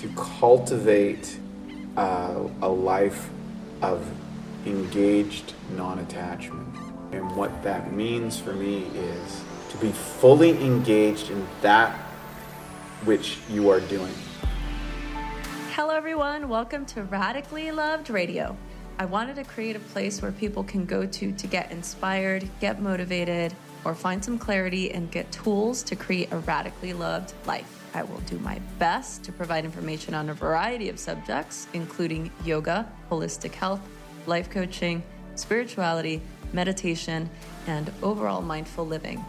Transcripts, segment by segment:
to cultivate uh, a life of engaged non attachment. And what that means for me is to be fully engaged in that which you are doing. Hello, everyone. Welcome to Radically Loved Radio. I wanted to create a place where people can go to to get inspired, get motivated, or find some clarity and get tools to create a radically loved life. I will do my best to provide information on a variety of subjects, including yoga, holistic health, life coaching, spirituality, meditation, and overall mindful living.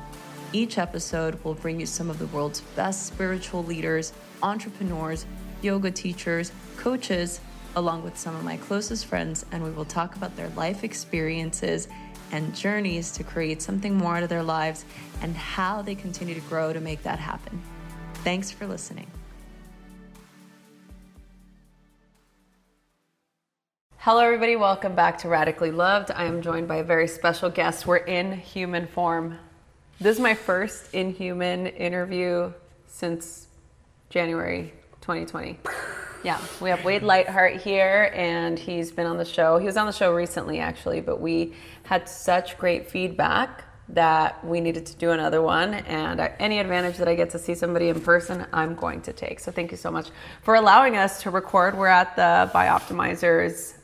Each episode will bring you some of the world's best spiritual leaders, entrepreneurs, yoga teachers, coaches, along with some of my closest friends, and we will talk about their life experiences and journeys to create something more out of their lives and how they continue to grow to make that happen. Thanks for listening. Hello, everybody. Welcome back to Radically Loved. I am joined by a very special guest. We're in human form. This is my first Inhuman interview since January 2020. Yeah, we have Wade Lightheart here, and he's been on the show. He was on the show recently, actually, but we had such great feedback that we needed to do another one. And any advantage that I get to see somebody in person, I'm going to take. So thank you so much for allowing us to record. We're at the Bioptimizers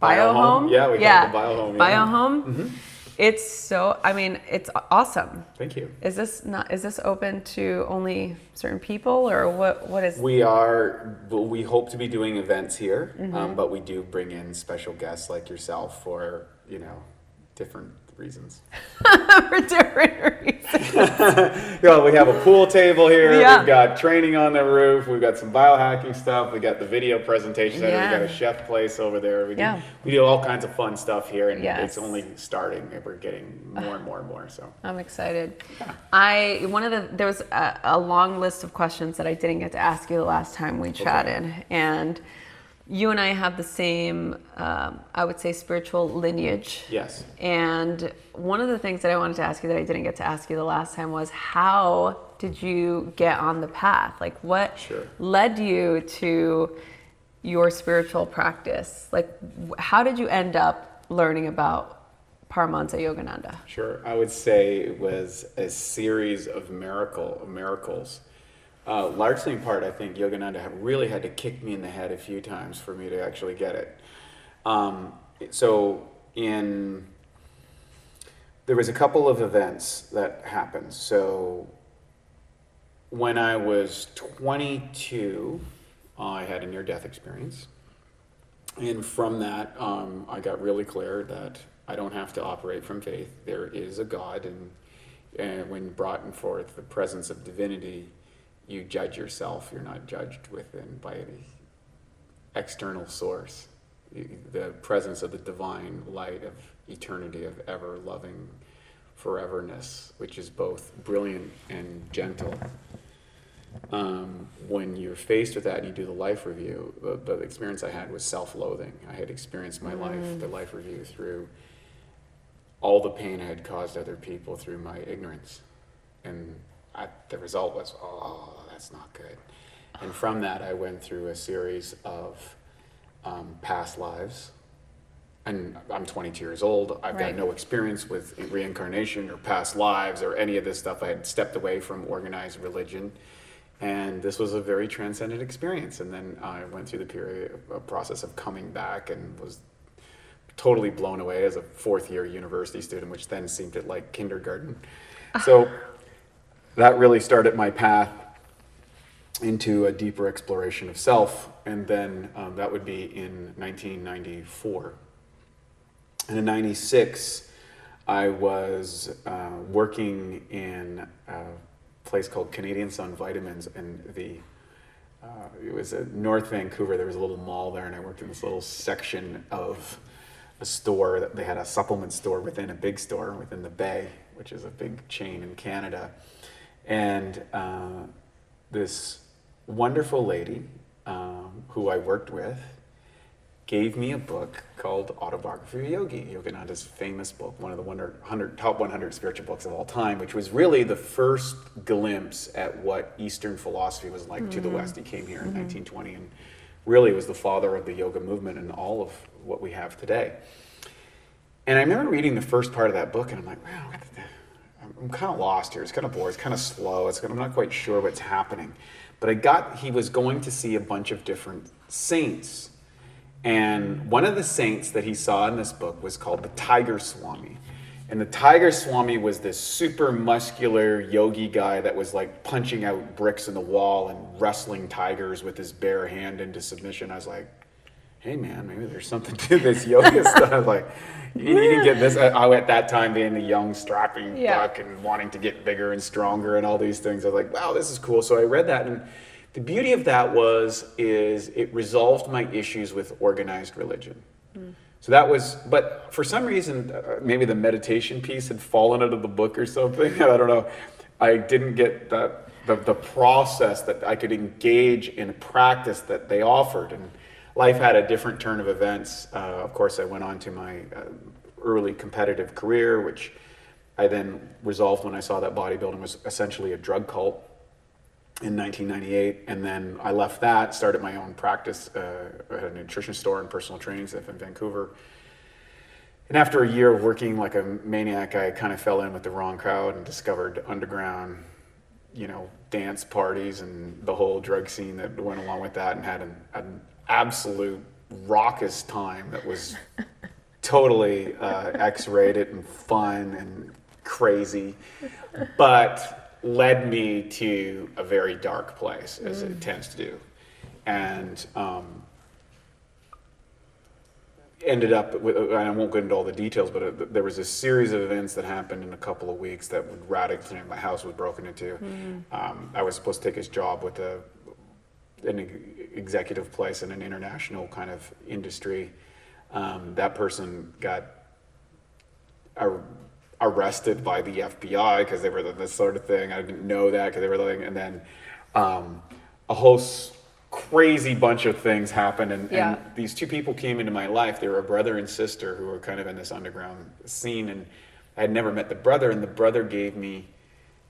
Bio Home. Yeah, we yeah. the Bio Home. Yeah. Bio Home. Mm-hmm. It's so. I mean, it's awesome. Thank you. Is this not? Is this open to only certain people, or what? What is? We are. We hope to be doing events here, mm-hmm. um, but we do bring in special guests like yourself for you know different reasons. For different reasons. yeah, we have a pool table here. Yeah. We've got training on the roof. We've got some biohacking stuff. We got the video presentation center. Yeah. We got a chef place over there. We do, yeah. we do all kinds of fun stuff here, and yes. it's only starting. We're getting more and more and more. So I'm excited. Yeah. I one of the there was a, a, long list of questions that I didn't get to ask you the last time we chatted, okay. and you and I have the same, um, I would say, spiritual lineage. Yes. And one of the things that I wanted to ask you that I didn't get to ask you the last time was how did you get on the path? Like, what sure. led you to your spiritual practice? Like, how did you end up learning about Paramahansa Yogananda? Sure. I would say it was a series of miracle miracles uh, largely in part, I think Yogananda really had to kick me in the head a few times for me to actually get it. Um, so in there was a couple of events that happened. So when I was 22, I had a near-death experience, and from that, um, I got really clear that I don't have to operate from faith. There is a God, and, and when brought forth the presence of divinity, you judge yourself. You're not judged within by any external source. The presence of the divine light of eternity, of ever loving foreverness, which is both brilliant and gentle. Um, when you're faced with that and you do the life review, the, the experience I had was self loathing. I had experienced my mm. life, the life review, through all the pain I had caused other people through my ignorance. And I, the result was, oh, that's not good. And from that, I went through a series of um, past lives. And I'm 22 years old. I've right. got no experience with reincarnation or past lives or any of this stuff. I had stepped away from organized religion. And this was a very transcendent experience. And then I went through the period, a process of coming back and was totally blown away as a fourth year university student, which then seemed like kindergarten. So that really started my path into a deeper exploration of self, and then um, that would be in 1994. And in 96, I was uh, working in a place called Canadian Sun Vitamins, and the uh, it was in North Vancouver. There was a little mall there, and I worked in this little section of a store that they had a supplement store within a big store within the Bay, which is a big chain in Canada. And uh, this wonderful lady um, who I worked with gave me a book called Autobiography of a Yogi, Yogananda's famous book, one of the 100, top 100 spiritual books of all time, which was really the first glimpse at what Eastern philosophy was like mm-hmm. to the West. He came here in mm-hmm. 1920 and really was the father of the yoga movement and all of what we have today. And I remember reading the first part of that book, and I'm like, wow, I'm kind of lost here. It's kind of boring. It's kind of slow. It's, I'm not quite sure what's happening. But I got, he was going to see a bunch of different saints and one of the saints that he saw in this book was called the Tiger Swami. And the Tiger Swami was this super muscular yogi guy that was like punching out bricks in the wall and wrestling tigers with his bare hand into submission. I was like, hey man, maybe there's something to this yoga stuff. Like, you need to get this. I, at that time being a young, strapping yeah. buck and wanting to get bigger and stronger and all these things. I was like, wow, this is cool. So I read that and the beauty of that was is it resolved my issues with organized religion. Mm. So that was, but for some reason, uh, maybe the meditation piece had fallen out of the book or something. I don't know. I didn't get that the, the process that I could engage in practice that they offered. And life had a different turn of events. Uh, of course, I went on to my uh, early competitive career, which I then resolved when I saw that bodybuilding was essentially a drug cult in 1998, and then I left that, started my own practice uh, at a nutrition store and personal training stuff in Vancouver. And after a year of working like a maniac, I kind of fell in with the wrong crowd and discovered underground, you know, dance parties and the whole drug scene that went along with that, and had an, an absolute raucous time that was totally uh, X-rated and fun and crazy, but led me to a very dark place, as mm. it tends to do, and um, ended up with. I won't get into all the details, but it, there was a series of events that happened in a couple of weeks that would radically. My house was broken into. Mm. Um, I was supposed to take his job with a an executive place in an international kind of industry. Um, that person got arrested by the FBI because they were the, this sort of thing. I didn't know that because they were like, and then um, a whole crazy bunch of things happened, and, yeah. and, these two people came into my life. They were a brother and sister who were kind of in this underground scene, and I had never met the brother, and the brother gave me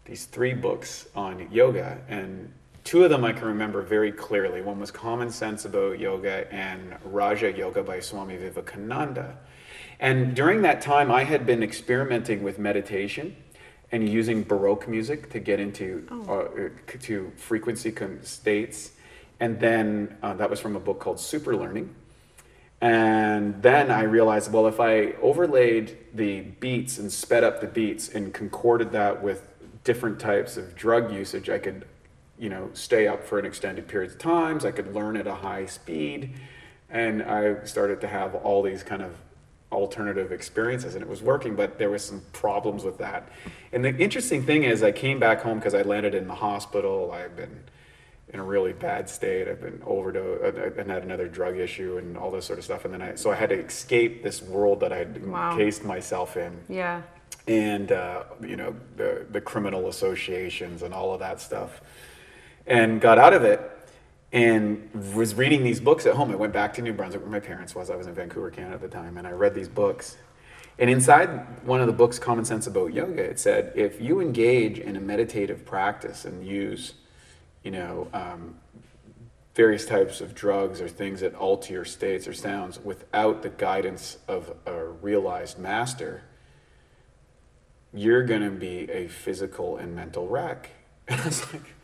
these three books on yoga, and two of them I can remember very clearly. One was Common Sense About Yoga and Raja Yoga by Swami Vivekananda. And during that time, I had been experimenting with meditation and using Baroque music to get into oh. uh, to frequency states. And then uh, that was from a book called Super Learning. And then I realized, well, if I overlaid the beats and sped up the beats and concorded that with different types of drug usage, I could, you know, stay up for an extended period of times. I could learn at a high speed, and I started to have all these kind of alternative experiences and it was working but there was some problems with that and the interesting thing is i came back home because i landed in the hospital i've been in a really bad state i've been overdosed and had another drug issue and all this sort of stuff and then i so i had to escape this world that i'd wow. encased myself in yeah and uh, you know the, the criminal associations and all of that stuff and got out of it and was reading these books at home. I went back to New Brunswick where my parents was. I was in Vancouver, Canada at the time, and I read these books. And inside one of the books, Common Sense About Yoga, it said if you engage in a meditative practice and use, you know, um, various types of drugs or things that alter your states or sounds without the guidance of a realized master, you're going to be a physical and mental wreck. And I was like,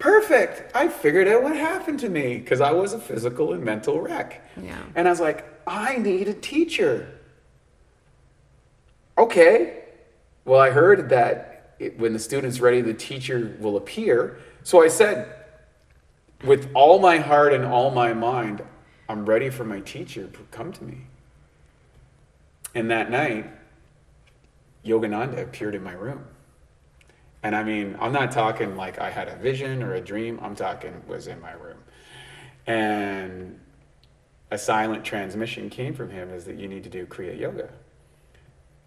perfect. I figured out what happened to me because I was a physical and mental wreck. Yeah. And I was like, I need a teacher. Okay. Well, I heard that it, when the student's ready, the teacher will appear. So I said, with all my heart and all my mind, I'm ready for my teacher to come to me. And that night, Yogananda appeared in my room. And I mean, I'm not talking like I had a vision or a dream. I'm talking was in my room. And a silent transmission came from him is that you need to do Kriya Yoga.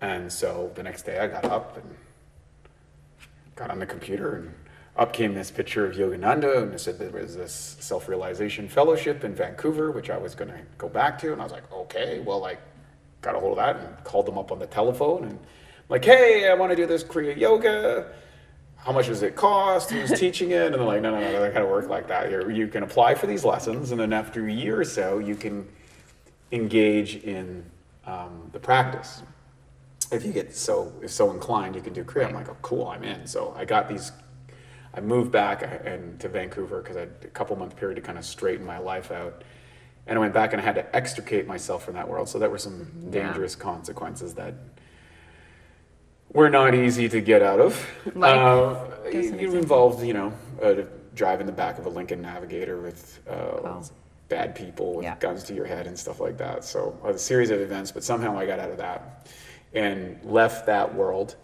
And so the next day I got up and got on the computer and up came this picture of Yogananda, and it said there was this self realization fellowship in Vancouver, which I was going to go back to. And I was like, okay, well, I got a hold of that and called them up on the telephone and like, hey, I want to do this Kriya Yoga. How much does it cost? Who's teaching it? And they're like, no, no, no, that kind of work like that. You're, you can apply for these lessons, and then after a year or so, you can engage in um, the practice. If you get so if so inclined, you can do Kriya. I'm like, oh, cool, I'm in. So I got these I moved back and to Vancouver because I had a couple month period to kind of straighten my life out. And I went back and I had to extricate myself from that world. So there were some dangerous consequences that were not easy to get out of. Like, uh, it, involved, you know, uh, driving the back of a Lincoln Navigator with uh, bad people with yeah. guns to your head and stuff like that. So a series of events, but somehow I got out of that and left that world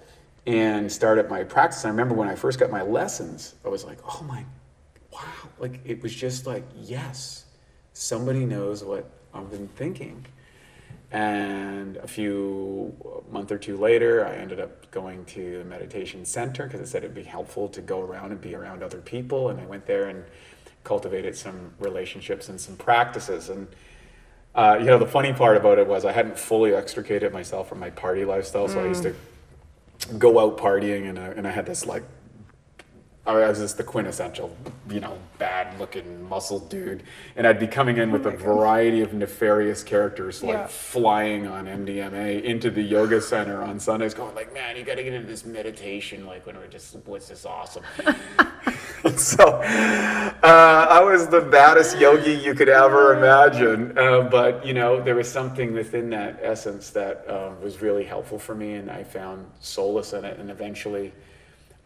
and started my practice. I remember when I first got my lessons, I was like, oh my, wow. Like it was just like, yes, somebody knows what I've been thinking. And a few a month or two later, I ended up going to a meditation center because it said it'd be helpful to go around and be around other people. And I went there and cultivated some relationships and some practices. And uh, you know, the funny part about it was I hadn't fully extricated myself from my party lifestyle, so mm. I used to go out partying, and I, and I had this like I was just the quintessential, you know, bad looking muscle dude. And I'd be coming in oh with oh a variety of nefarious characters like yeah. flying on MDMA into the yoga center on Sundays going like, man, you got to get into this meditation. Like when we're just, what's this awesome? so uh, I was the baddest yogi you could ever imagine. Uh, but, you know, there was something within that essence that uh, was really helpful for me. And I found solace in it. And eventually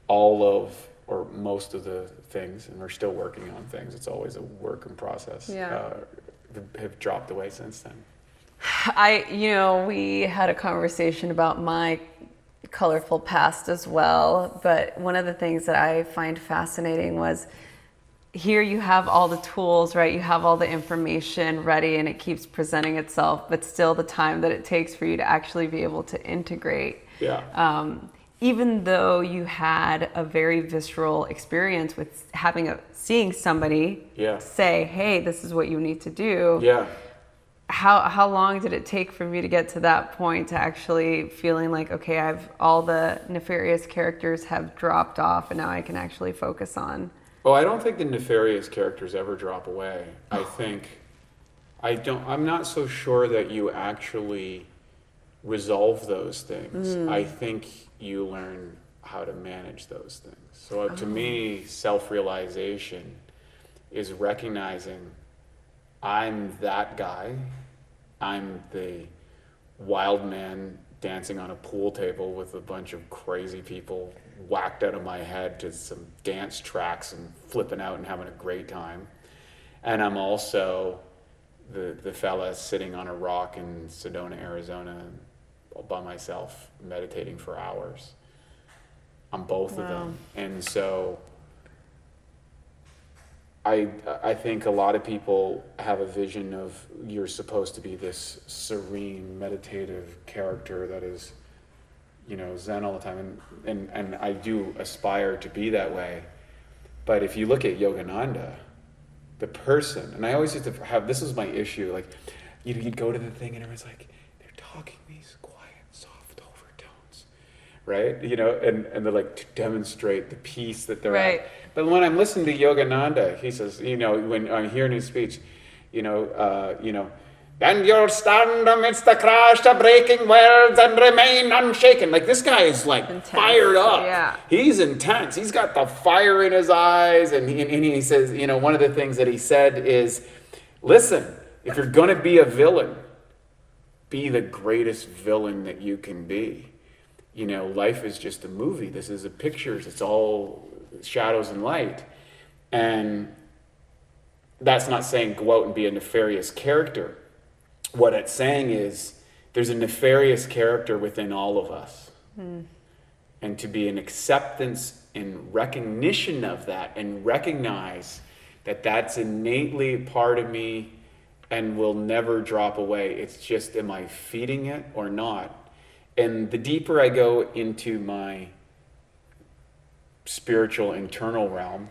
all of or most of the things, and we're still working on things. It's always a work in process. Yeah. Uh, have dropped away since then. I, you know, we had a conversation about my colorful past as well, but one of the things that I find fascinating was here you have all the tools, right? You have all the information ready and it keeps presenting itself, but still the time that it takes for you to actually be able to integrate. Yeah. Um, even though you had a very visceral experience with having a seeing somebody yeah. say, "Hey, this is what you need to do." Yeah. How how long did it take for me to get to that point to actually feeling like, okay, I've all the nefarious characters have dropped off, and now I can actually focus on. Well, I don't think the nefarious characters ever drop away. I think I don't. I'm not so sure that you actually resolve those things. Mm. I think you learn how to manage those things. So uh, to oh. me, self realization is recognizing I'm that guy. I'm the wild man dancing on a pool table with a bunch of crazy people whacked out of my head to some dance tracks and flipping out and having a great time. And I'm also the, the fella sitting on a rock in Sedona, Arizona, all by myself meditating for hours on both wow. of them. And so I I think a lot of people have a vision of you're supposed to be this serene meditative character that is you know zen all the time and and, and I do aspire to be that way. But if you look at Yogananda, the person, and I always used to have this was my issue, like you you'd go to the thing and everyone's like, they're talking these quiet, soft overtones. right? You know, and, and they're like to demonstrate the peace that they're right. at. But when I'm listening to Yogananda, he says, you know, when I'm hearing his speech, you know, uh, you know, and you'll stand amidst the crash of breaking worlds and remain unshaken. Like this guy is like intense. fired up. Yeah. He's intense. He's got the fire in his eyes. And he, and he says, you know, one of the things that he said is, listen, if you're going to be a villain, be the greatest villain that you can be you know, life is just a movie. This is a pictures. It's all shadows and light. And that's not saying go out and be a nefarious character. What it's saying is there's a nefarious character within all of us. Mm. And to be an acceptance and recognition of that and recognize that that's innately part of me and will never drop away. It's just, am I feeding it or not? and the deeper I go into my spiritual internal realm,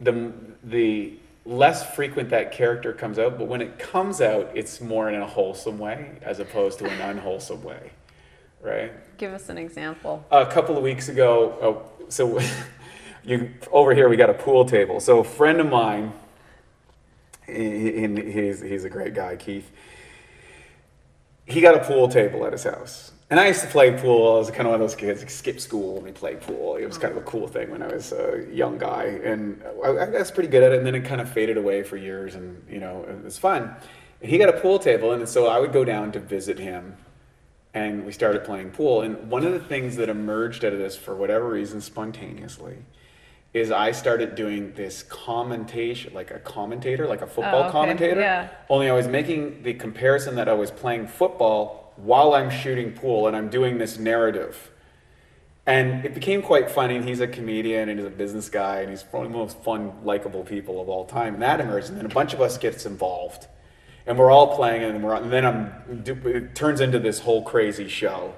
the the less frequent that character comes out. But when it comes out, it's more in a wholesome way as opposed to an unwholesome way, right? Give us an example. A couple of weeks ago, oh, so you over here we got a pool table. So a friend of mine, he- he's he's a great guy, Keith. He got a pool table at his house. And I used to play pool. I was kind of one of those kids that skip school and we play pool. It was kind of a cool thing when I was a young guy, and I, I was pretty good at it. And then it kind of faded away for years, and you know it was fun. And he got a pool table, and so I would go down to visit him, and we started playing pool. And one of the things that emerged out of this, for whatever reason, spontaneously, is I started doing this commentation, like a commentator, like a football Oh, okay. commentator. Yeah. Only I was making the comparison that I was playing football while I'm shooting pool, and I'm doing this narrative. And it became quite funny. And he's a comedian and he's a business guy, and he's probably one of the most fun, likable people of all time. And that emerges. and then a bunch of us gets involved, and we're all playing, and we're and then I'm it turns into this whole crazy show,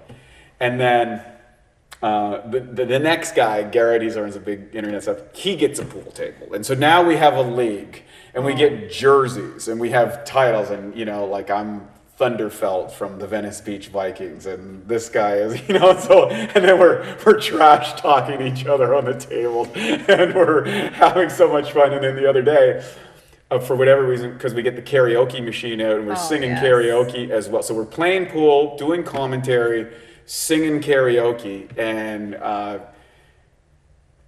and then. Uh, the, the, the next guy, Garrett, he's runs a big internet stuff. He gets a pool table, and so now we have a league, and we get jerseys, and we have titles, and you know, like I'm Thunderfelt from the Venice Beach Vikings, and this guy is, you know, so and then we're we're trash talking each other on the table, and we're having so much fun. And then the other day, uh, for whatever reason, because we get the karaoke machine out and we're Oh, singing yes. karaoke as well. So we're playing pool, doing commentary, singing karaoke, and uh,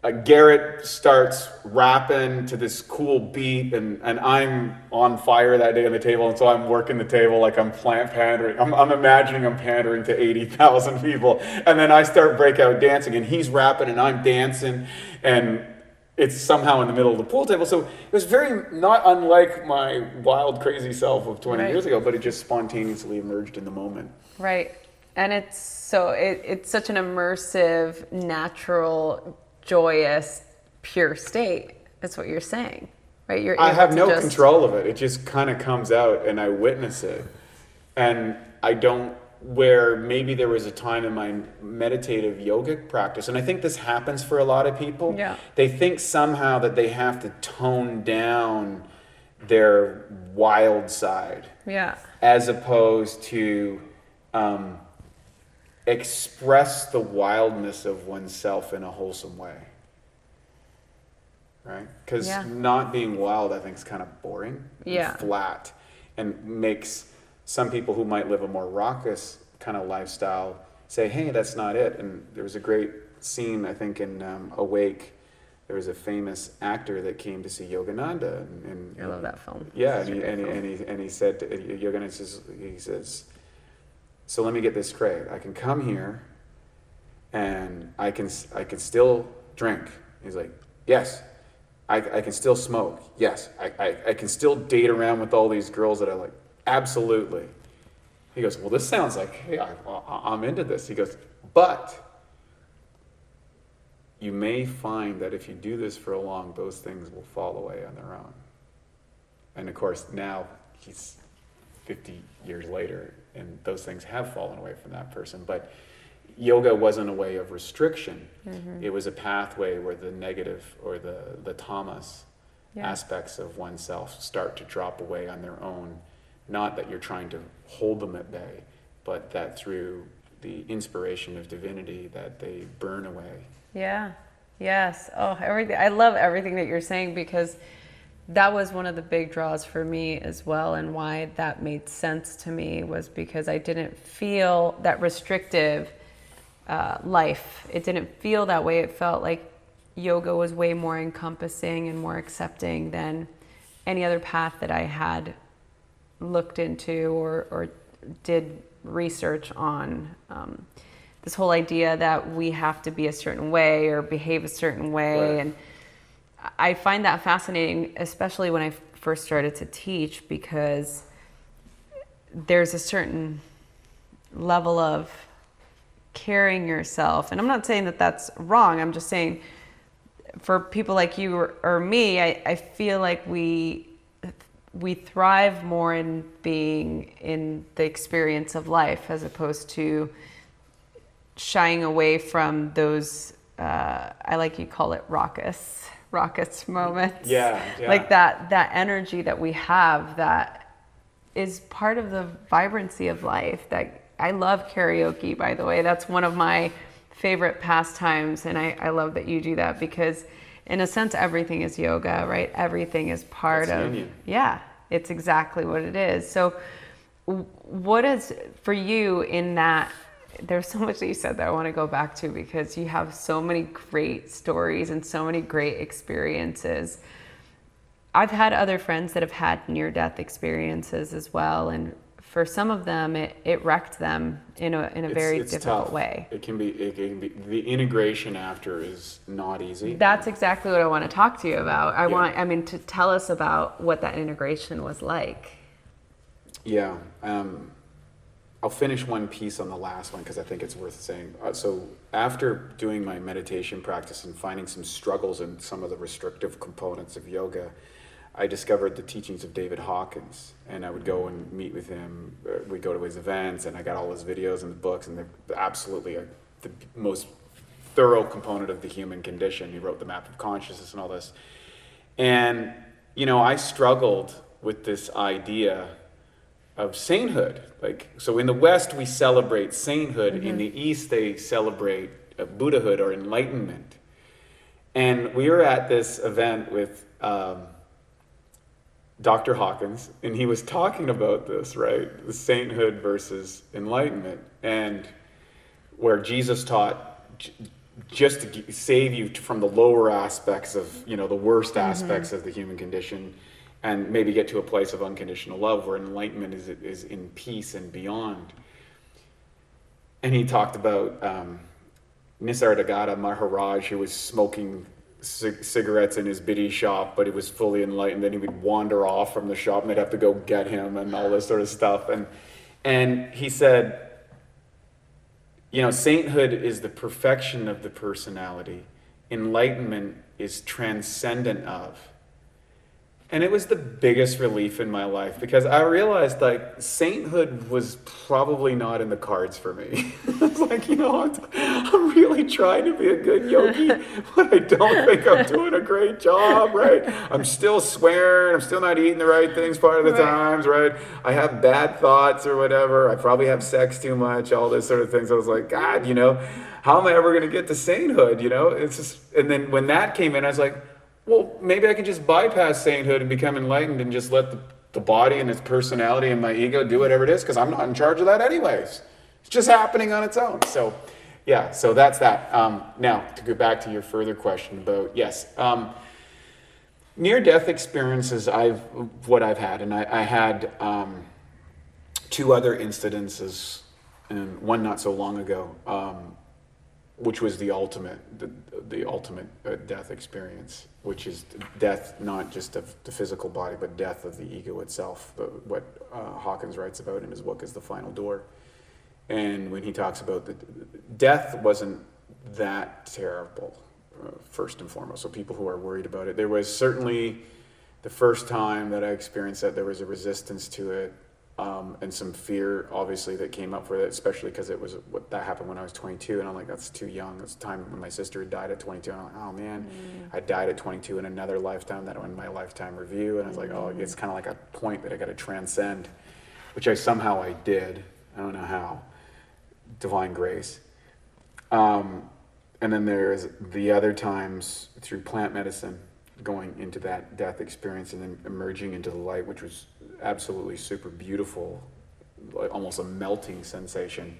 uh, Garrett starts rapping to this cool beat, and, and I'm on fire that day on the table, and so I'm working the table like I'm plant pandering. I'm, I'm imagining I'm pandering to 80,000 people, and then I start breakout dancing, and he's rapping, and I'm dancing, and it's somehow in the middle of the pool table. So it was very not unlike my wild, crazy self of 20 Right. years ago, but it just spontaneously emerged in the moment. Right. And it's so it, it's such an immersive, natural, joyous, pure state. That's what you're saying, right? You're I have no just- control of it. It just kind of comes out and I witness it. And I don't, where maybe there was a time in my meditative yogic practice, and I think this happens for a lot of people. Yeah. They think somehow that they have to tone down their wild side Yeah. as opposed to um, express the wildness of oneself in a wholesome way. Right? Because Yeah. not being wild, I think, is kind of boring Yeah. flat and makes some people who might live a more raucous kind of lifestyle say, hey, that's not it. And there was a great scene, I think, in um, Awake. There was a famous actor that came to see Yogananda. And, and I love that film. yeah, and he, and, he, and, he, and he said, to, Yogananda says, he says, so let me get this straight. I can come here and I can, I can still drink. He's like, yes. I, I can still smoke. Yes. I, I, I can still date around with all these girls that I like. Absolutely. He goes, well, this sounds like, hey, I, I'm into this. He goes, but you may find that if you do this for a long, those things will fall away on their own. And of course, now he's 50 years later, and those things have fallen away from that person. But yoga wasn't a way of restriction, Mm-hmm. it was a pathway where the negative or the, the tamas Yeah. aspects of oneself start to drop away on their own. Not that you're trying to hold them at bay, but that through the inspiration of divinity that they burn away. Yeah. Yes. Oh, everything. I love everything that you're saying because that was one of the big draws for me as well, and why that made sense to me was because I didn't feel that restrictive uh, life. It didn't feel that way. It felt like yoga was way more encompassing and more accepting than any other path that I had looked into or, or did research on. Um, this whole idea that we have to be a certain way or behave a certain way. Right. And I find that fascinating, especially when I first started to teach, because there's a certain level of carrying yourself. And I'm not saying that that's wrong. I'm just saying for people like you or, or me, I, I feel like we we thrive more in being in the experience of life as opposed to shying away from those uh, I like you call it raucous, raucous moments. Yeah, yeah. Like that that energy that we have that is part of the vibrancy of life. That I love karaoke, by the way. That's one of my favorite pastimes, and I, I love that you do that because, in a sense, everything is yoga, right? Everything is part That's of union. yeah. It's exactly what it is. So, what is for you in that? There's so much that you said that I want to go back to because you have so many great stories and so many great experiences. I've had other friends that have had near death experiences as well. And for some of them, it, it wrecked them in a, in a It's- very it's difficult tough. way. It can be. It can be. The integration after is not easy. That's exactly what I want to talk to you about. I Yeah. want, I mean, to tell us about what that integration was like. Yeah. Um, I'll finish one piece on the last one because I think it's worth saying. Uh, so, after doing my meditation practice and finding some struggles in some of the restrictive components of yoga, I discovered the teachings of David Hawkins. And I would go and meet with him. Uh, we'd go to his events, and I got all his videos and the books, and they're absolutely a, the most thorough component of the human condition. He wrote the map of consciousness and all this. And, you know, I struggled with this idea of sainthood. Like, so in the West, we celebrate sainthood. In the East, they celebrate uh, Buddhahood or enlightenment. And we were at this event with um, Dr. Hawkins, and he was talking about this, right? The sainthood versus enlightenment. And where Jesus taught j- just to g- save you from the lower aspects of, you know, the worst aspects of the human condition and maybe get to a place of unconditional love where enlightenment is, is in peace and beyond. And he talked about um, Nisargadatta Maharaj, who was smoking cig- cigarettes in his bidi shop, but he was fully enlightened. Then he would wander off from the shop, and they'd have to go get him, and all this sort of stuff. And and he said, you know, sainthood is the perfection of the personality. Enlightenment is transcendent of. And it was the biggest relief in my life because I realized like sainthood was probably not in the cards for me. I was like, you know, I'm, I'm really trying to be a good yogi, but I don't think I'm doing a great job, right? I'm still swearing, I'm still not eating the right things part of the Right. times, right? I have bad thoughts or whatever. I probably have sex too much, all this sort of things. I was like, God, you know, how am I ever going to get to sainthood? You know, it's just, and then when that came in, I was like, well, maybe I can just bypass sainthood and become enlightened and just let the, the body and its personality and my ego do whatever it is because I'm not in charge of that anyways. It's just happening on its own. So, yeah, so that's that. Um, now, to go back to your further question about, yes, um, near death experiences, I've, what I've had, and I, I had um, two other incidences, and one not so long ago. Which was the ultimate the, the ultimate uh, death experience which is death not just of the physical body but death of the ego itself what uh, hawkins writes about in his book is the final door. And when he talks about the death wasn't that terrible uh, first and foremost. So people who are worried about it there was certainly the first time that i experienced that there was a resistance to it um, and some fear obviously that came up for it especially because it was what that happened when i was 22 and i'm like that's too young. That's the time when my sister had died at 22 and i'm like oh man i died at 22 in another lifetime that in my lifetime review and i was like oh it's kind of like a point that i got to transcend which i somehow i did. I don't know how. Divine grace. Um, and then there's the other times through plant medicine going into that death experience and then emerging into the light which was absolutely super beautiful like almost a melting sensation.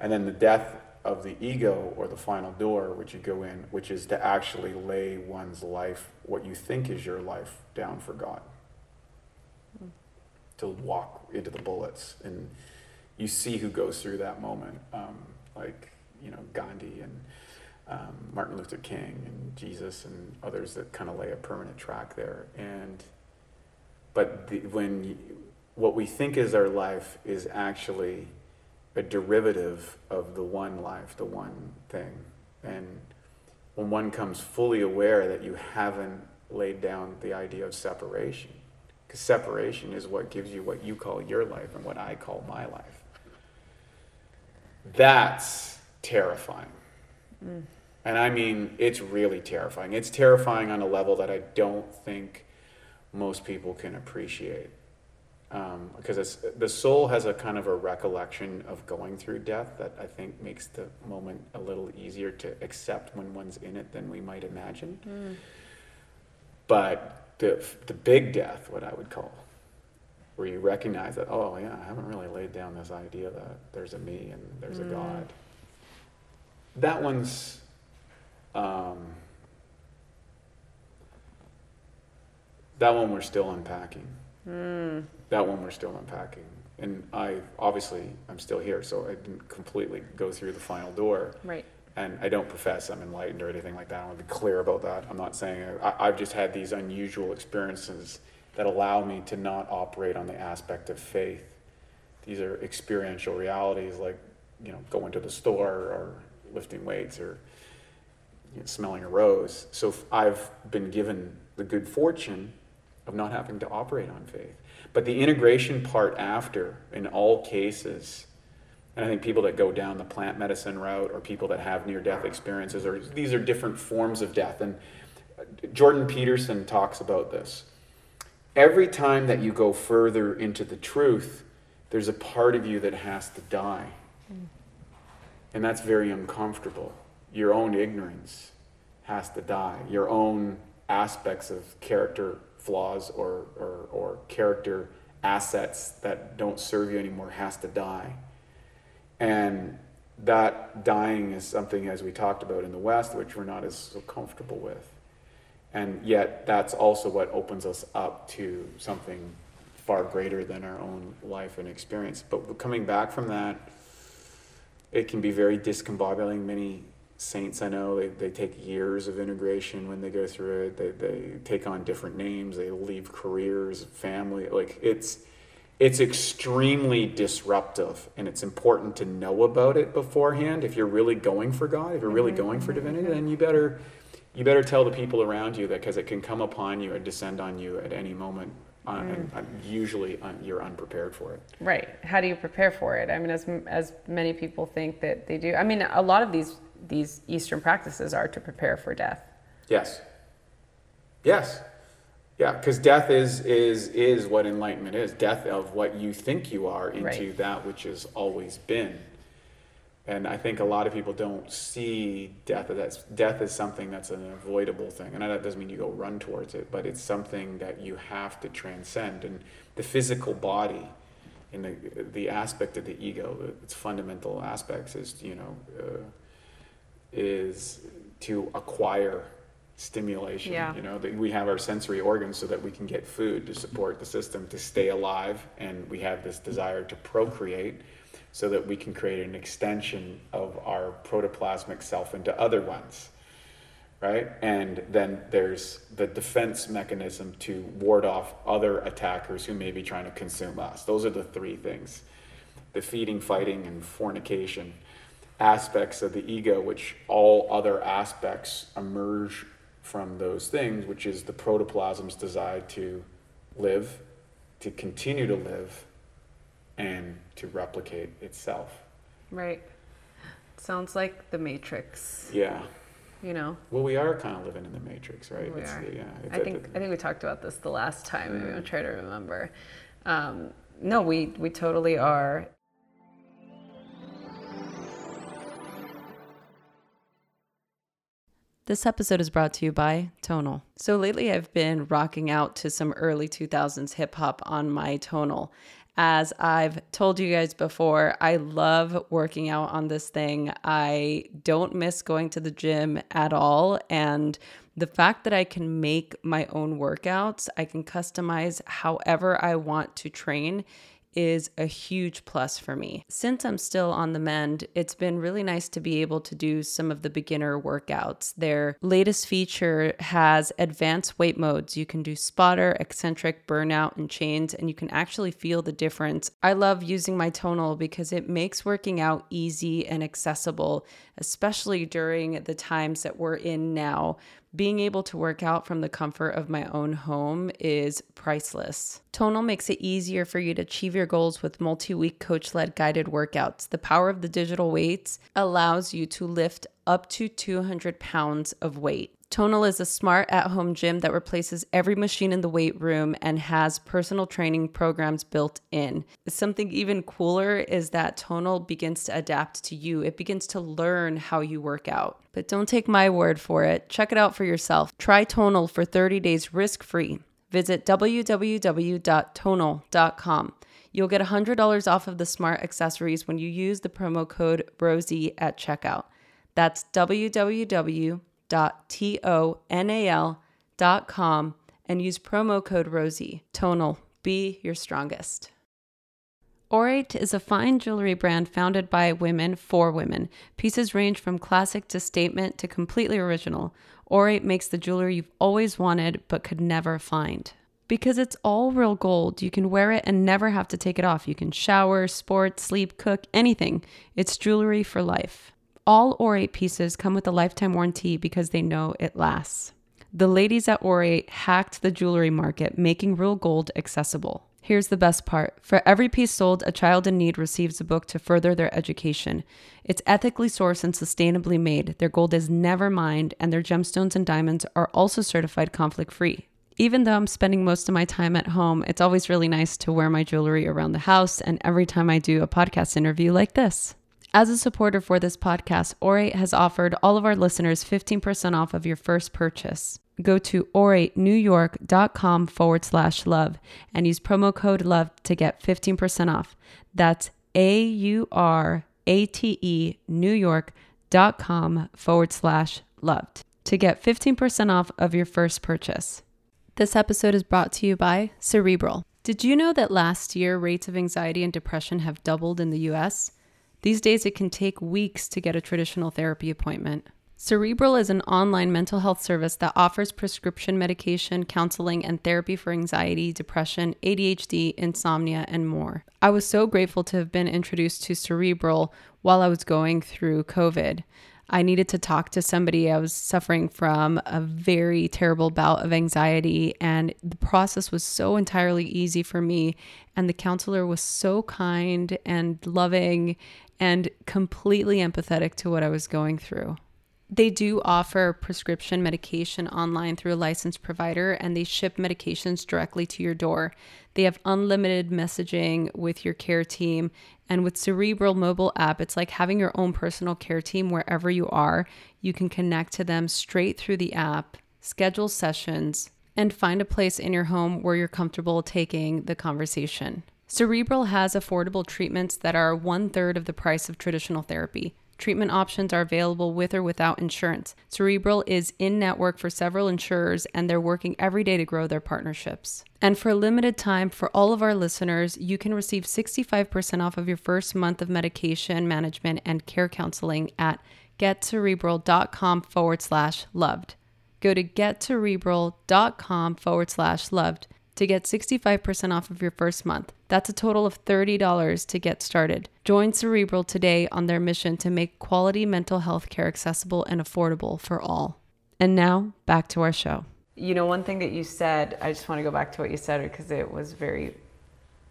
And then the death of the ego or the final door which you go in which is to actually lay one's life what you think is your life down for god. To walk into the bullets. And you see who goes through that moment um, like you know gandhi and um, martin luther king and jesus and others that kind of lay a permanent track there and but the, when you, what we think is our life is actually a derivative of the one life the one thing and when one comes fully aware that you haven't laid down the idea of separation because separation is what gives you what you call your life and what I call my life. That's terrifying. And I mean, it's really terrifying. It's terrifying on a level that I don't think most people can appreciate. Um, because it's, the soul has a kind of a recollection of going through death that I think makes the moment a little easier to accept when one's in it than we might imagine. Mm. But the, the big death, what I would call, where you recognize that, oh, yeah, I haven't really laid down this idea that there's a me and there's mm. a God. That one's. Um, that one we're still unpacking. Mm. That one we're still unpacking. And I obviously I'm still here, so I didn't completely go through the final door. Right. And I don't profess I'm enlightened or anything like that. I want to be clear about that. I'm not saying I, I've just had these unusual experiences that allow me to not operate on the aspect of faith. These are experiential realities like, you know, going to the store or lifting weights or you know, smelling a rose. So I've been given the good fortune of not having to operate on faith. But the integration part after, in all cases, and I think people that go down the plant medicine route or people that have near death experiences, or these are different forms of death. And uh, Jordan Peterson talks about this. Every time that you go further into the truth, there's a part of you that has to die. And that's very uncomfortable. Your own ignorance has to die. Your own aspects of character flaws or, or, or character assets that don't serve you anymore has to die. And that dying is something, as we talked about in the West, which we're not as so comfortable with. And yet, that's also what opens us up to something far greater than our own life and experience. But coming back from that, it can be very discombobulating. Many saints I know, they, they take years of integration when they go through it. They, they take on different names. They leave careers, family. Like it's, it's extremely disruptive and it's important to know about it beforehand. If you're really going for God, if you're really mm-hmm. going for divinity, then you better, you better tell the people around you that because it can come upon you and descend on you at any moment uh, mm. and, usually un, you're unprepared for it. Right. How do you prepare for it? I mean, as as many people think that they do. I mean, a lot of these these Eastern practices are to prepare for death. Yes. Yes. Yeah, because death is is is what enlightenment is. Death of what you think you are into right. that which has always been. And I think a lot of people don't see death as death is something that's an avoidable thing. And that doesn't mean you go run towards it, but it's something that you have to transcend. And the physical body, in the the aspect of the ego, its fundamental aspects is you know. Uh, is to acquire stimulation. Yeah. You know, that we have our sensory organs so that we can get food to support the system to stay alive, and we have this desire to procreate so that we can create an extension of our protoplasmic self into other ones. Right? And then there's the defense mechanism to ward off other attackers who may be trying to consume us. Those are the three things the feeding, fighting, and fornication aspects of the ego, which all other aspects emerge from those things, which is the protoplasm's desire to live, to continue to live, and to replicate itself. Right. Sounds like the Matrix. Yeah. You know. Well, we are kind of living in the Matrix, right? We it's, are. Yeah. I think I think we talked about this the last time. Maybe I'll try to remember. Um, no, we we totally are. This episode is brought to you by Tonal. So lately I've been rocking out to some early 2000s hip hop on my Tonal. As I've told you guys before, I love working out on this thing. I don't miss going to the gym at all. And the fact that I can make my own workouts, I can customize however I want to train is a huge plus for me. Since I'm still on the mend, it's been really nice to be able to do some of the beginner workouts. Their latest feature has advanced weight modes. You can do spotter, eccentric, burnout, and chains, and you can actually feel the difference. I love using my tonal because it makes working out easy and accessible, especially during the times that we're in now being able to work out from the comfort of my own home is priceless. Tonal makes it easier for you to achieve your goals with multi week coach led guided workouts. The power of the digital weights allows you to lift up to 200 pounds of weight. Tonal is a smart at home gym that replaces every machine in the weight room and has personal training programs built in. Something even cooler is that Tonal begins to adapt to you, it begins to learn how you work out. But don't take my word for it. Check it out for yourself. Try Tonal for 30 days risk free. Visit www.tonal.com. You'll get $100 off of the smart accessories when you use the promo code ROSIE at checkout. That's www tonal.com and use promo code ROSIE. Tonal, be your strongest. Aurate is a fine jewelry brand founded by women for women. Pieces range from classic to statement to completely original. Aurate makes the jewelry you've always wanted but could never find. Because it's all real gold, you can wear it and never have to take it off. You can shower, sport, sleep, cook, anything. It's jewelry for life. All Aurate pieces come with a lifetime warranty because they know it lasts. The ladies at Aurate hacked the jewelry market, making real gold accessible. Here's the best part for every piece sold, a child in need receives a book to further their education. It's ethically sourced and sustainably made. Their gold is never mined, and their gemstones and diamonds are also certified conflict free. Even though I'm spending most of my time at home, it's always really nice to wear my jewelry around the house and every time I do a podcast interview like this. As a supporter for this podcast, Aurate has offered all of our listeners 15% off of your first purchase. Go to auratenewyork.com forward slash love and use promo code love to get 15% off. That's A U R A T E New York.com forward slash loved to get 15% off of your first purchase. This episode is brought to you by Cerebral. Did you know that last year rates of anxiety and depression have doubled in the US? These days, it can take weeks to get a traditional therapy appointment. Cerebral is an online mental health service that offers prescription medication, counseling, and therapy for anxiety, depression, ADHD, insomnia, and more. I was so grateful to have been introduced to Cerebral while I was going through COVID. I needed to talk to somebody. I was suffering from a very terrible bout of anxiety, and the process was so entirely easy for me. And the counselor was so kind and loving and completely empathetic to what I was going through. They do offer prescription medication online through a licensed provider and they ship medications directly to your door. They have unlimited messaging with your care team. And with Cerebral mobile app, it's like having your own personal care team wherever you are. You can connect to them straight through the app, schedule sessions, and find a place in your home where you're comfortable taking the conversation. Cerebral has affordable treatments that are one third of the price of traditional therapy. Treatment options are available with or without insurance. Cerebral is in network for several insurers and they're working every day to grow their partnerships. And for a limited time, for all of our listeners, you can receive 65% off of your first month of medication management and care counseling at getcerebral.com forward slash loved. Go to getcerebral.com forward slash loved to get 65% off of your first month. That's a total of $30 to get started. Join Cerebral today on their mission to make quality mental health care accessible and affordable for all. And now, back to our show. You know, one thing that you said, I just want to go back to what you said because it was very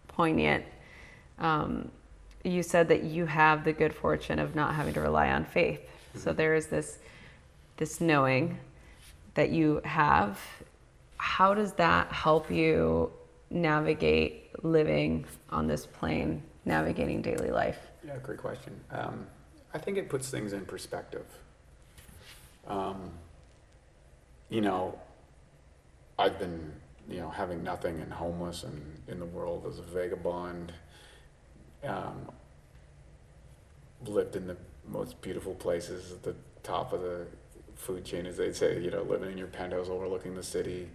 poignant. Um, you said that you have the good fortune of not having to rely on faith. So there is this this knowing that you have how does that help you navigate living on this plane, navigating daily life? Yeah, great question. Um, I think it puts things in perspective. Um, you know, I've been, you know, having nothing and homeless and in the world as a vagabond. Um, lived in the most beautiful places at the top of the food chain, as they say, you know, living in your penthouse overlooking the city.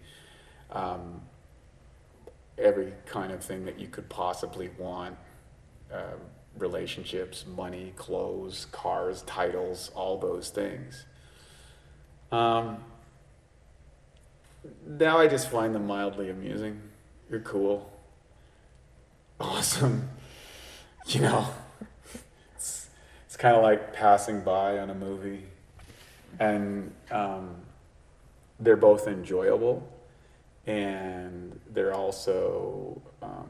Um, every kind of thing that you could possibly want uh, relationships, money, clothes, cars, titles, all those things. Um, now I just find them mildly amusing. You're cool. Awesome. You know, it's, it's kind of like passing by on a movie and um, they're both enjoyable and they're also um,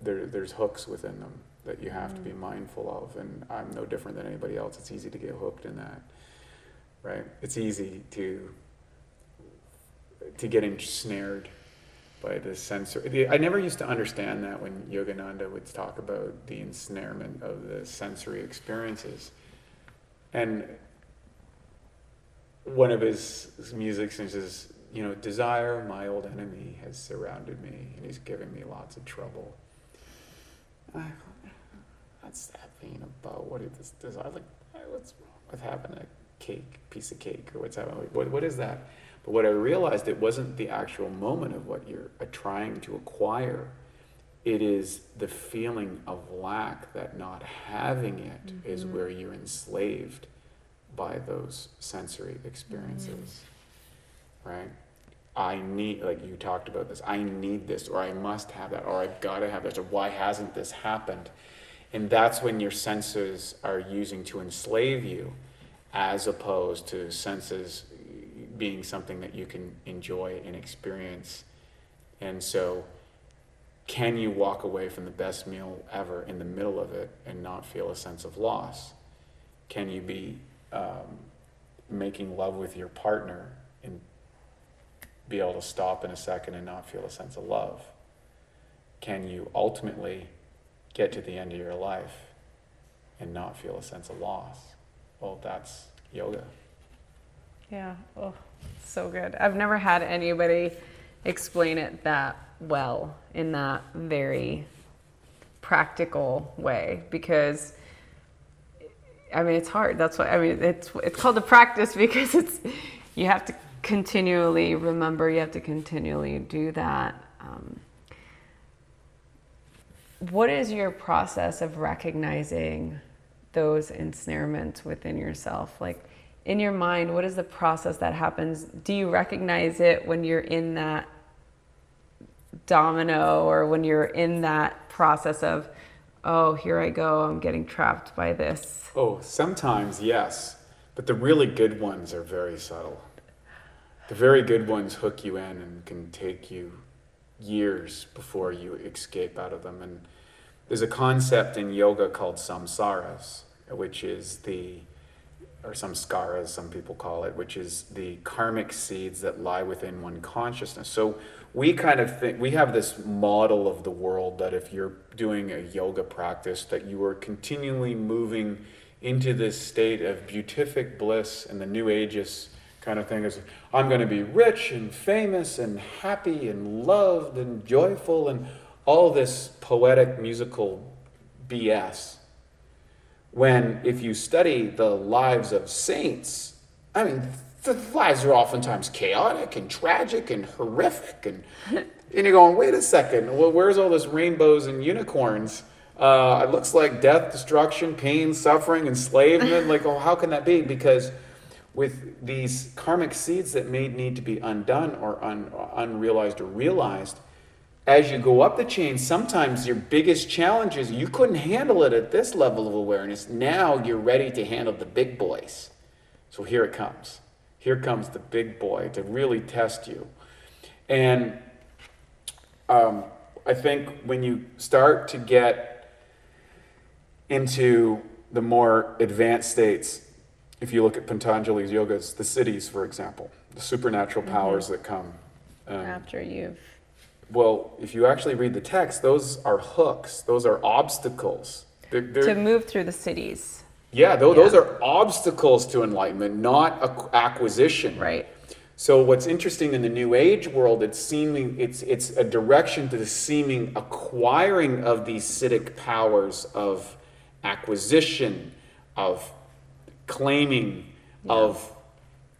there, there's hooks within them that you have to be mindful of and i'm no different than anybody else. It's easy to get hooked in that right? It's easy to to get ensnared by the sensory i never used to understand that when yogananda would talk about the ensnarement of the sensory experiences. And one of his, his music says you know, desire, my old enemy, has surrounded me and he's giving me lots of trouble. I, what's that being about? What is this desire? Like, what's wrong with having a cake, piece of cake, or what's happening? What, what is that? But what I realized, it wasn't the actual moment of what you're uh, trying to acquire. It is the feeling of lack that not having it mm-hmm. is where you're enslaved by those sensory experiences. Mm-hmm. Right? I need, like you talked about this, I need this, or I must have that, or I've got to have this, or why hasn't this happened? And that's when your senses are using to enslave you, as opposed to senses being something that you can enjoy and experience. And so, can you walk away from the best meal ever in the middle of it and not feel a sense of loss? Can you be um, making love with your partner be able to stop in a second and not feel a sense of love? Can you ultimately get to the end of your life and not feel a sense of loss? Well, that's yoga. Yeah. Oh, so good. I've never had anybody explain it that well in that very practical way because I mean it's hard. That's why I mean it's it's called a practice because it's you have to continually remember, you have to continually do that. Um, what is your process of recognizing those ensnarements within yourself? Like in your mind, what is the process that happens? Do you recognize it when you're in that domino or when you're in that process of, oh, here I go, I'm getting trapped by this? Oh, sometimes, yes. But the really good ones are very subtle. The very good ones hook you in and can take you years before you escape out of them. And there's a concept in yoga called samsaras, which is the, or samskaras, some people call it, which is the karmic seeds that lie within one consciousness. So we kind of think, we have this model of the world that if you're doing a yoga practice, that you are continually moving into this state of beatific bliss and the New Ages kind of thing is I'm going to be rich and famous and happy and loved and joyful and all this poetic musical BS. When if you study the lives of saints, I mean, the lives are oftentimes chaotic and tragic and horrific and and you're going, wait a second, well, where's all this rainbows and unicorns? Uh, it looks like death, destruction, pain, suffering, enslavement. like, oh, how can that be? Because with these karmic seeds that may need to be undone or un, unrealized or realized, as you go up the chain, sometimes your biggest challenge is you couldn't handle it at this level of awareness. Now you're ready to handle the big boys. So here it comes. Here comes the big boy to really test you. And um, I think when you start to get into the more advanced states, if you look at Patanjali's yogas, the siddhis, for example, the supernatural mm-hmm. powers that come. Um, After you've. Well, if you actually read the text, those are hooks, those are obstacles. They're, they're, to move through the siddhis. Yeah, those, yeah. those are obstacles to enlightenment, not acquisition. Right. So what's interesting in the New Age world, it's seeming it's it's a direction to the seeming acquiring of these siddhic powers of acquisition, of claiming yeah. of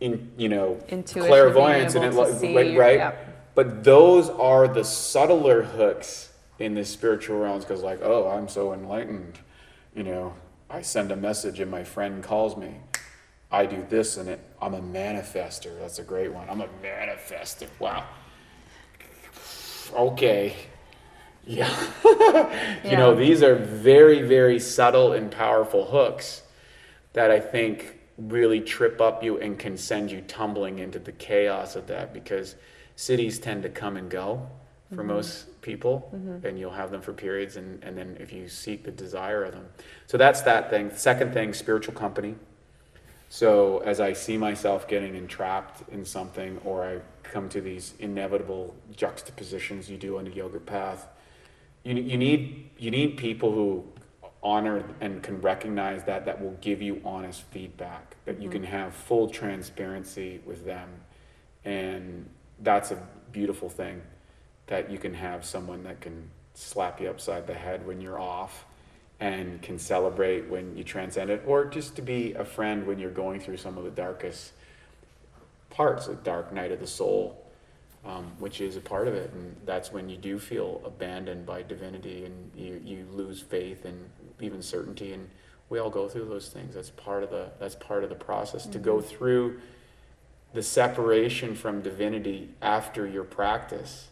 in you know Intuition, clairvoyance and it, right, right? Yeah. but those are the subtler hooks in the spiritual realms because like oh i'm so enlightened you know i send a message and my friend calls me i do this and it i'm a manifester that's a great one i'm a manifester wow okay yeah. yeah. you know these are very very subtle and powerful hooks that I think really trip up you and can send you tumbling into the chaos of that because siddhis tend to come and go for Mm-hmm. most people and you'll have them for periods and, and then if you seek the desire of them. So that's that thing. Second thing spiritual company. So as i see myself getting entrapped in something or i come to these inevitable juxtapositions you do on the yoga path you, you need you need people who honor and can recognize that that will give you honest feedback that you can have full transparency with them. And that's a beautiful thing that you can have someone that can slap you upside the head when you're off and can celebrate when you transcend it or just to be a friend when you're going through some of the darkest parts of dark night of the soul um, which is a part of it. And that's when you do feel abandoned by divinity and you, you lose faith and even certainty and we all go through those things that's part of the that's part of the process to go through the separation from divinity after your practice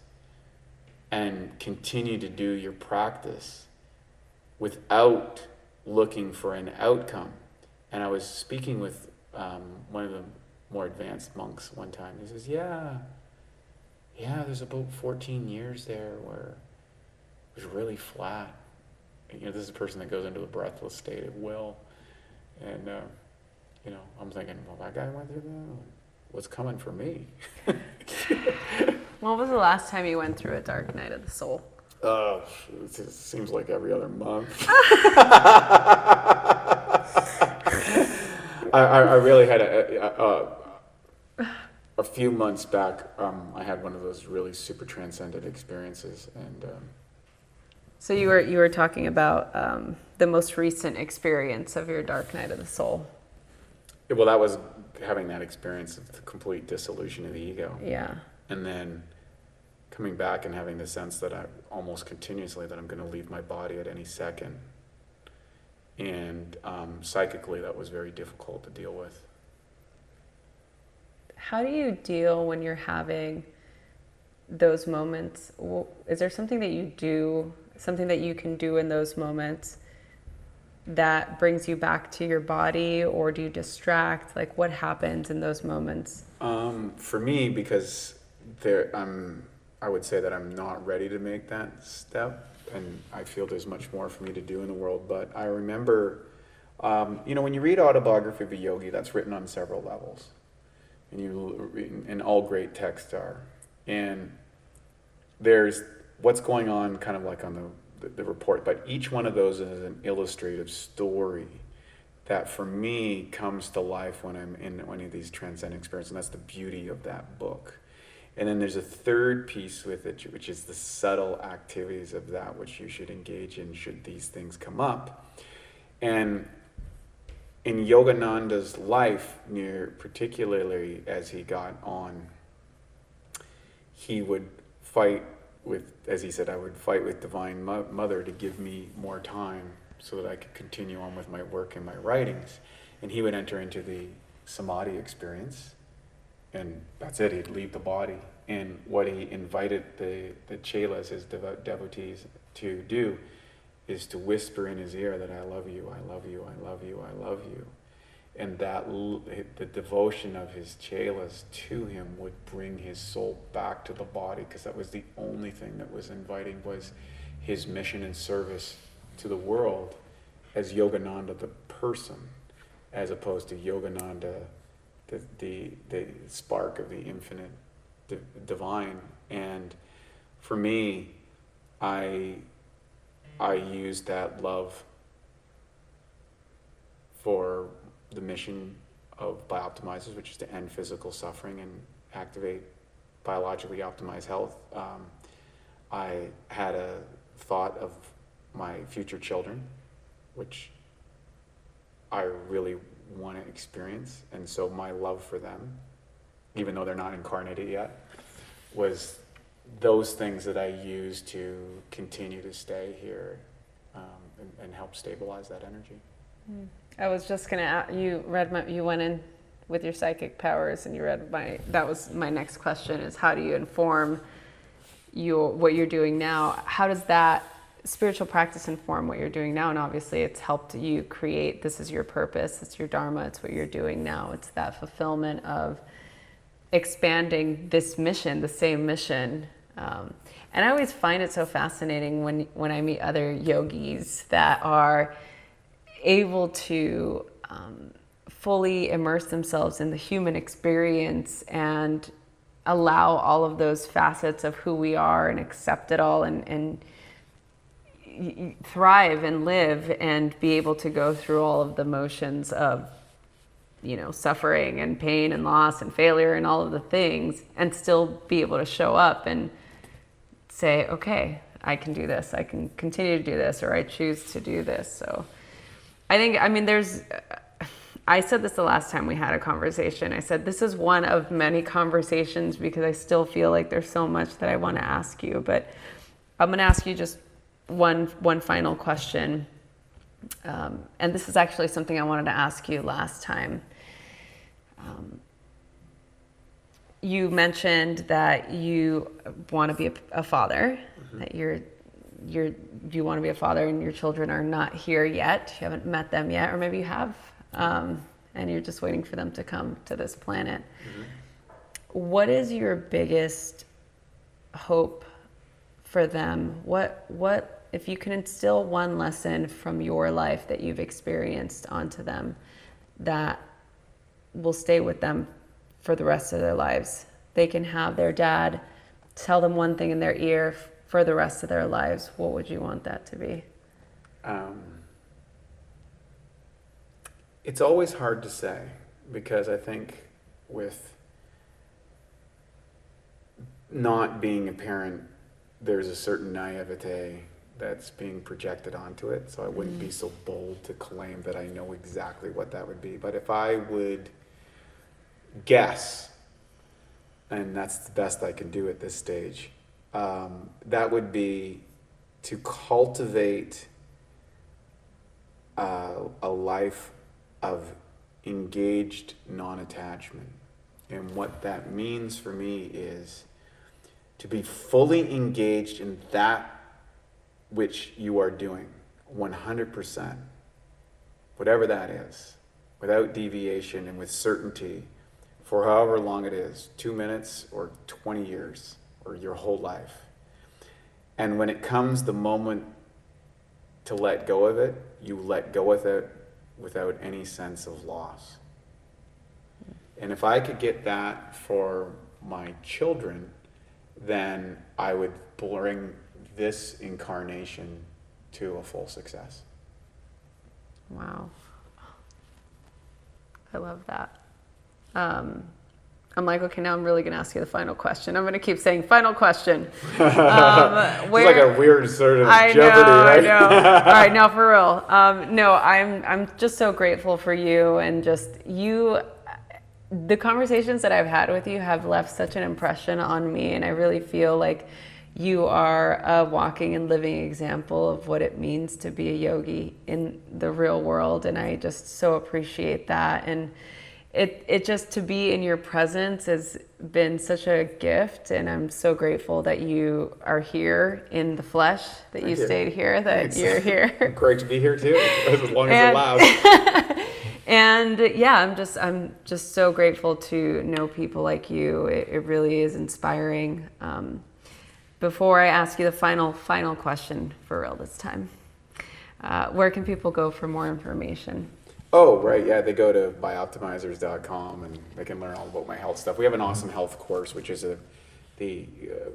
and continue to do your practice without looking for an outcome. And I was speaking with um, one of the more advanced monks one time. He says, Yeah, yeah, there's about 14 years there where it was really flat. You know, this is a person that goes into a breathless state of will. And, uh, you know, I'm thinking, well, that guy went through that. What's coming for me? When was the last time you went through a dark night of the soul? Uh, it seems like every other month. I, I, I really had a, a, a, a few months back. Um, I had one of those really super transcendent experiences, and um, So you were you were talking about um, the most recent experience of your dark night of the soul. well, that was having that experience of the complete dissolution of the ego, Yeah. and then coming back and having the sense that I almost continuously that I'm going to leave my body at any second. And um, psychically, that was very difficult to deal with. How do you deal when you're having those moments? Is there something that you do, something that you can do in those moments that brings you back to your body, or do you distract? Like, what happens in those moments? Um, for me, because there, I'm, I would say that I'm not ready to make that step, and I feel there's much more for me to do in the world. But I remember, um, you know, when you read autobiography of a yogi, that's written on several levels, and you, and all great texts are, and there's what's going on, kind of like on the the, the report, but each one of those is an illustrative story that for me comes to life when I'm in one of these transcendent experiences, and that's the beauty of that book. And then there's a third piece with it, which is the subtle activities of that which you should engage in should these things come up. And in Yogananda's life, near particularly as he got on, he would fight with, as he said, I would fight with Divine Mo- Mother to give me more time so that I could continue on with my work and my writings. And he would enter into the samadhi experience, and that's it. He'd leave the body. And what he invited the, the chelas, his devo- devotees, to do is to whisper in his ear that I love you, I love you, I love you, I love you. And that the devotion of his chelas to him would bring his soul back to the body because that was the only thing that was inviting was his mission and service to the world as Yogananda the person, as opposed to Yogananda the the, the spark of the infinite di- divine. And for me, I I use that love for the mission of Bioptimizers, which is to end physical suffering and activate biologically optimized health. Um, I had a thought of my future children, which I really want to experience. And so my love for them, even though they're not incarnated yet, was those things that I use to continue to stay here um, and, and help stabilize that energy. I was just gonna. You read my. You went in with your psychic powers, and you read my. That was my next question: is how do you inform your what you're doing now? How does that spiritual practice inform what you're doing now and obviously it's helped you create this is your purpose it's your dharma it's what you're doing now it's that fulfillment of expanding this mission the same mission um, and i always find it so fascinating when when i meet other yogis that are able to um, fully immerse themselves in the human experience and allow all of those facets of who we are and accept it all and, and thrive and live and be able to go through all of the motions of you know suffering and pain and loss and failure and all of the things and still be able to show up and say okay i can do this. I can continue to do this or i choose to do this. So i think i mean there's i said this the last time we had a conversation i said this is one of many conversations because i still feel like there's so much that i want to ask you but i'm going to ask you just one one final question, um, and this is actually something I wanted to ask you last time. Um, you mentioned that you want to be a, a father, mm-hmm. that you're you're you want to be a father, and your children are not here yet. You haven't met them yet, or maybe you have, um, and you're just waiting for them to come to this planet. Mm-hmm. What is your biggest hope for them? What what if you can instill one lesson from your life that you've experienced onto them that will stay with them for the rest of their lives? They can have their dad tell them one thing in their ear for the rest of their lives. What would you want that to be? Um, it's always hard to say because I think with not being a parent there's a certain naivete that's being projected onto it. So I wouldn't be mm. so bold to claim that I know exactly what that would be. But if I would guess, and that's the best I can do at this stage, um, that would be to cultivate uh, a life of engaged non attachment. And what that means for me is to be fully engaged in that which you are doing 100%, whatever that is, without deviation and with certainty for however long it is two minutes or 20 years or your whole life. And when it comes the moment to let go of it, you let go of it without any sense of loss. And if I could get that for my children, then I would bring this incarnation to a full success. Wow. I love that. Um, I'm like, okay, now I'm really going to ask you the final question. I'm going to keep saying final question. Um, where, it's like a weird sort of I jeopardy, know, right? I know. All right, now for real. Um, no, I'm I'm just so grateful for you and just you. The conversations that I've had with you have left such an impression on me, and I really feel like you are a walking and living example of what it means to be a yogi in the real world and i just so appreciate that and it, it just to be in your presence has been such a gift and i'm so grateful that you are here in the flesh that you, you, stayed here that Thanks. you're here. Great to be here too as long as it allows and yeah i'm just i'm just so grateful to know people like you. It, it really is inspiring. Um, before I ask you the final, final question for real this time, uh, where can people go for more information? Oh, right. Yeah, they go to bioptimizers.com and they can learn all about my health stuff. We have an awesome health course, which is a the uh,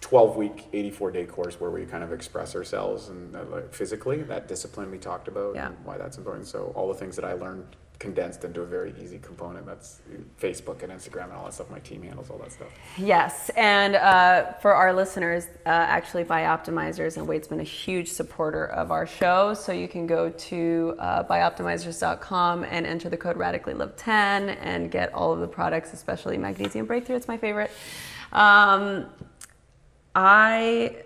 12 week, 84 day course where we kind of express ourselves and uh, like physically, that discipline we talked about yeah. and why that's important. So, all the things that I learned condensed into a very easy component. That's Facebook and Instagram and all that stuff. My team handles all that stuff. Yes, and uh, for our listeners, uh, actually, Bioptimizers and Wade's been a huge supporter of our show. So you can go to uh, bioptimizers.com and enter the code Radically Live 10 and get all of the products, especially Magnesium Breakthrough. It's my favorite. Um, I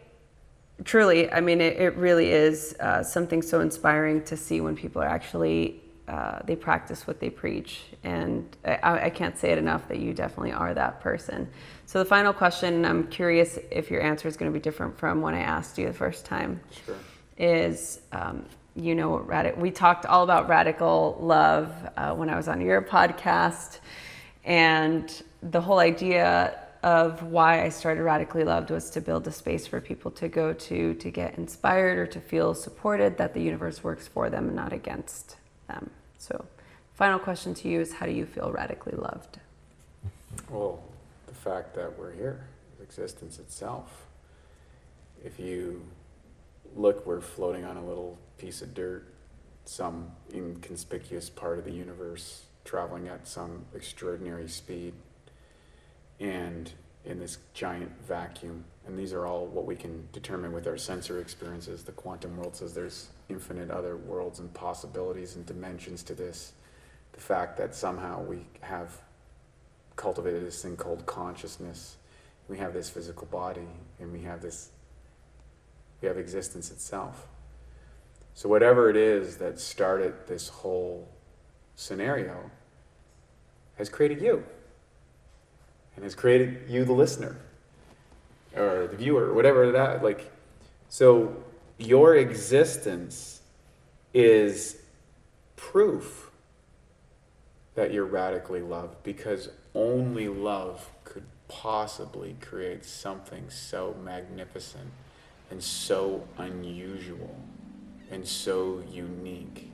truly, I mean, it, it really is uh, something so inspiring to see when people are actually uh, they practice what they preach. And I, I can't say it enough that you definitely are that person. So the final question, I'm curious if your answer is going to be different from when I asked you the first time. Sure. Is um, you know radical? We talked all about radical love uh, when I was on your podcast, and the whole idea of why I started Radically Loved was to build a space for people to go to to get inspired or to feel supported that the universe works for them and not against them. So, final question to you is how do you feel radically loved? Well, the fact that we're here, existence itself. If you look, we're floating on a little piece of dirt, some inconspicuous part of the universe, traveling at some extraordinary speed and in this giant vacuum. And these are all what we can determine with our sensory experiences. The quantum world says there's infinite other worlds and possibilities and dimensions to this. The fact that somehow we have cultivated this thing called consciousness. We have this physical body and we have this, we have existence itself. So, whatever it is that started this whole scenario has created you and has created you, the listener, or the viewer, whatever that like. So your existence is proof that you're radically loved because only love could possibly create something so magnificent and so unusual and so unique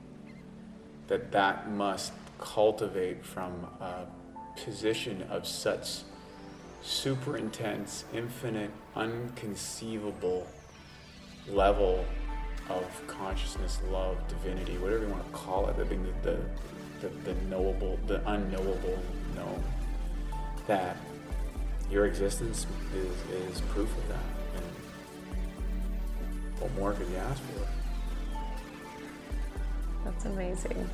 that that must cultivate from a position of such super intense, infinite, unconceivable level of consciousness, love, divinity, whatever you want to call it, the the, the, the knowable, the unknowable known, that your existence is, is proof of that. And what more could you ask for? That's amazing.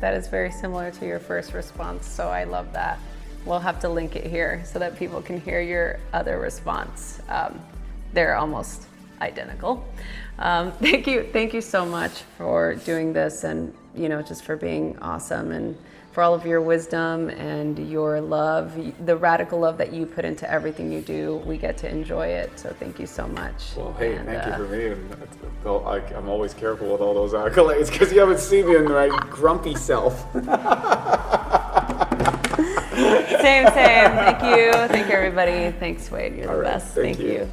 That is very similar to your first response, so I love that. We'll have to link it here so that people can hear your other response. Um, they're almost identical. Um, thank you, thank you so much for doing this, and you know, just for being awesome and for all of your wisdom and your love, the radical love that you put into everything you do. We get to enjoy it, so thank you so much. Well, hey, and, thank uh, you for me. And I'm always careful with all those accolades because you haven't seen me in my grumpy self. Same, same. Thank you. Thank you, everybody. Thanks, Wade. You're All the right, best. thank Thank, you. you.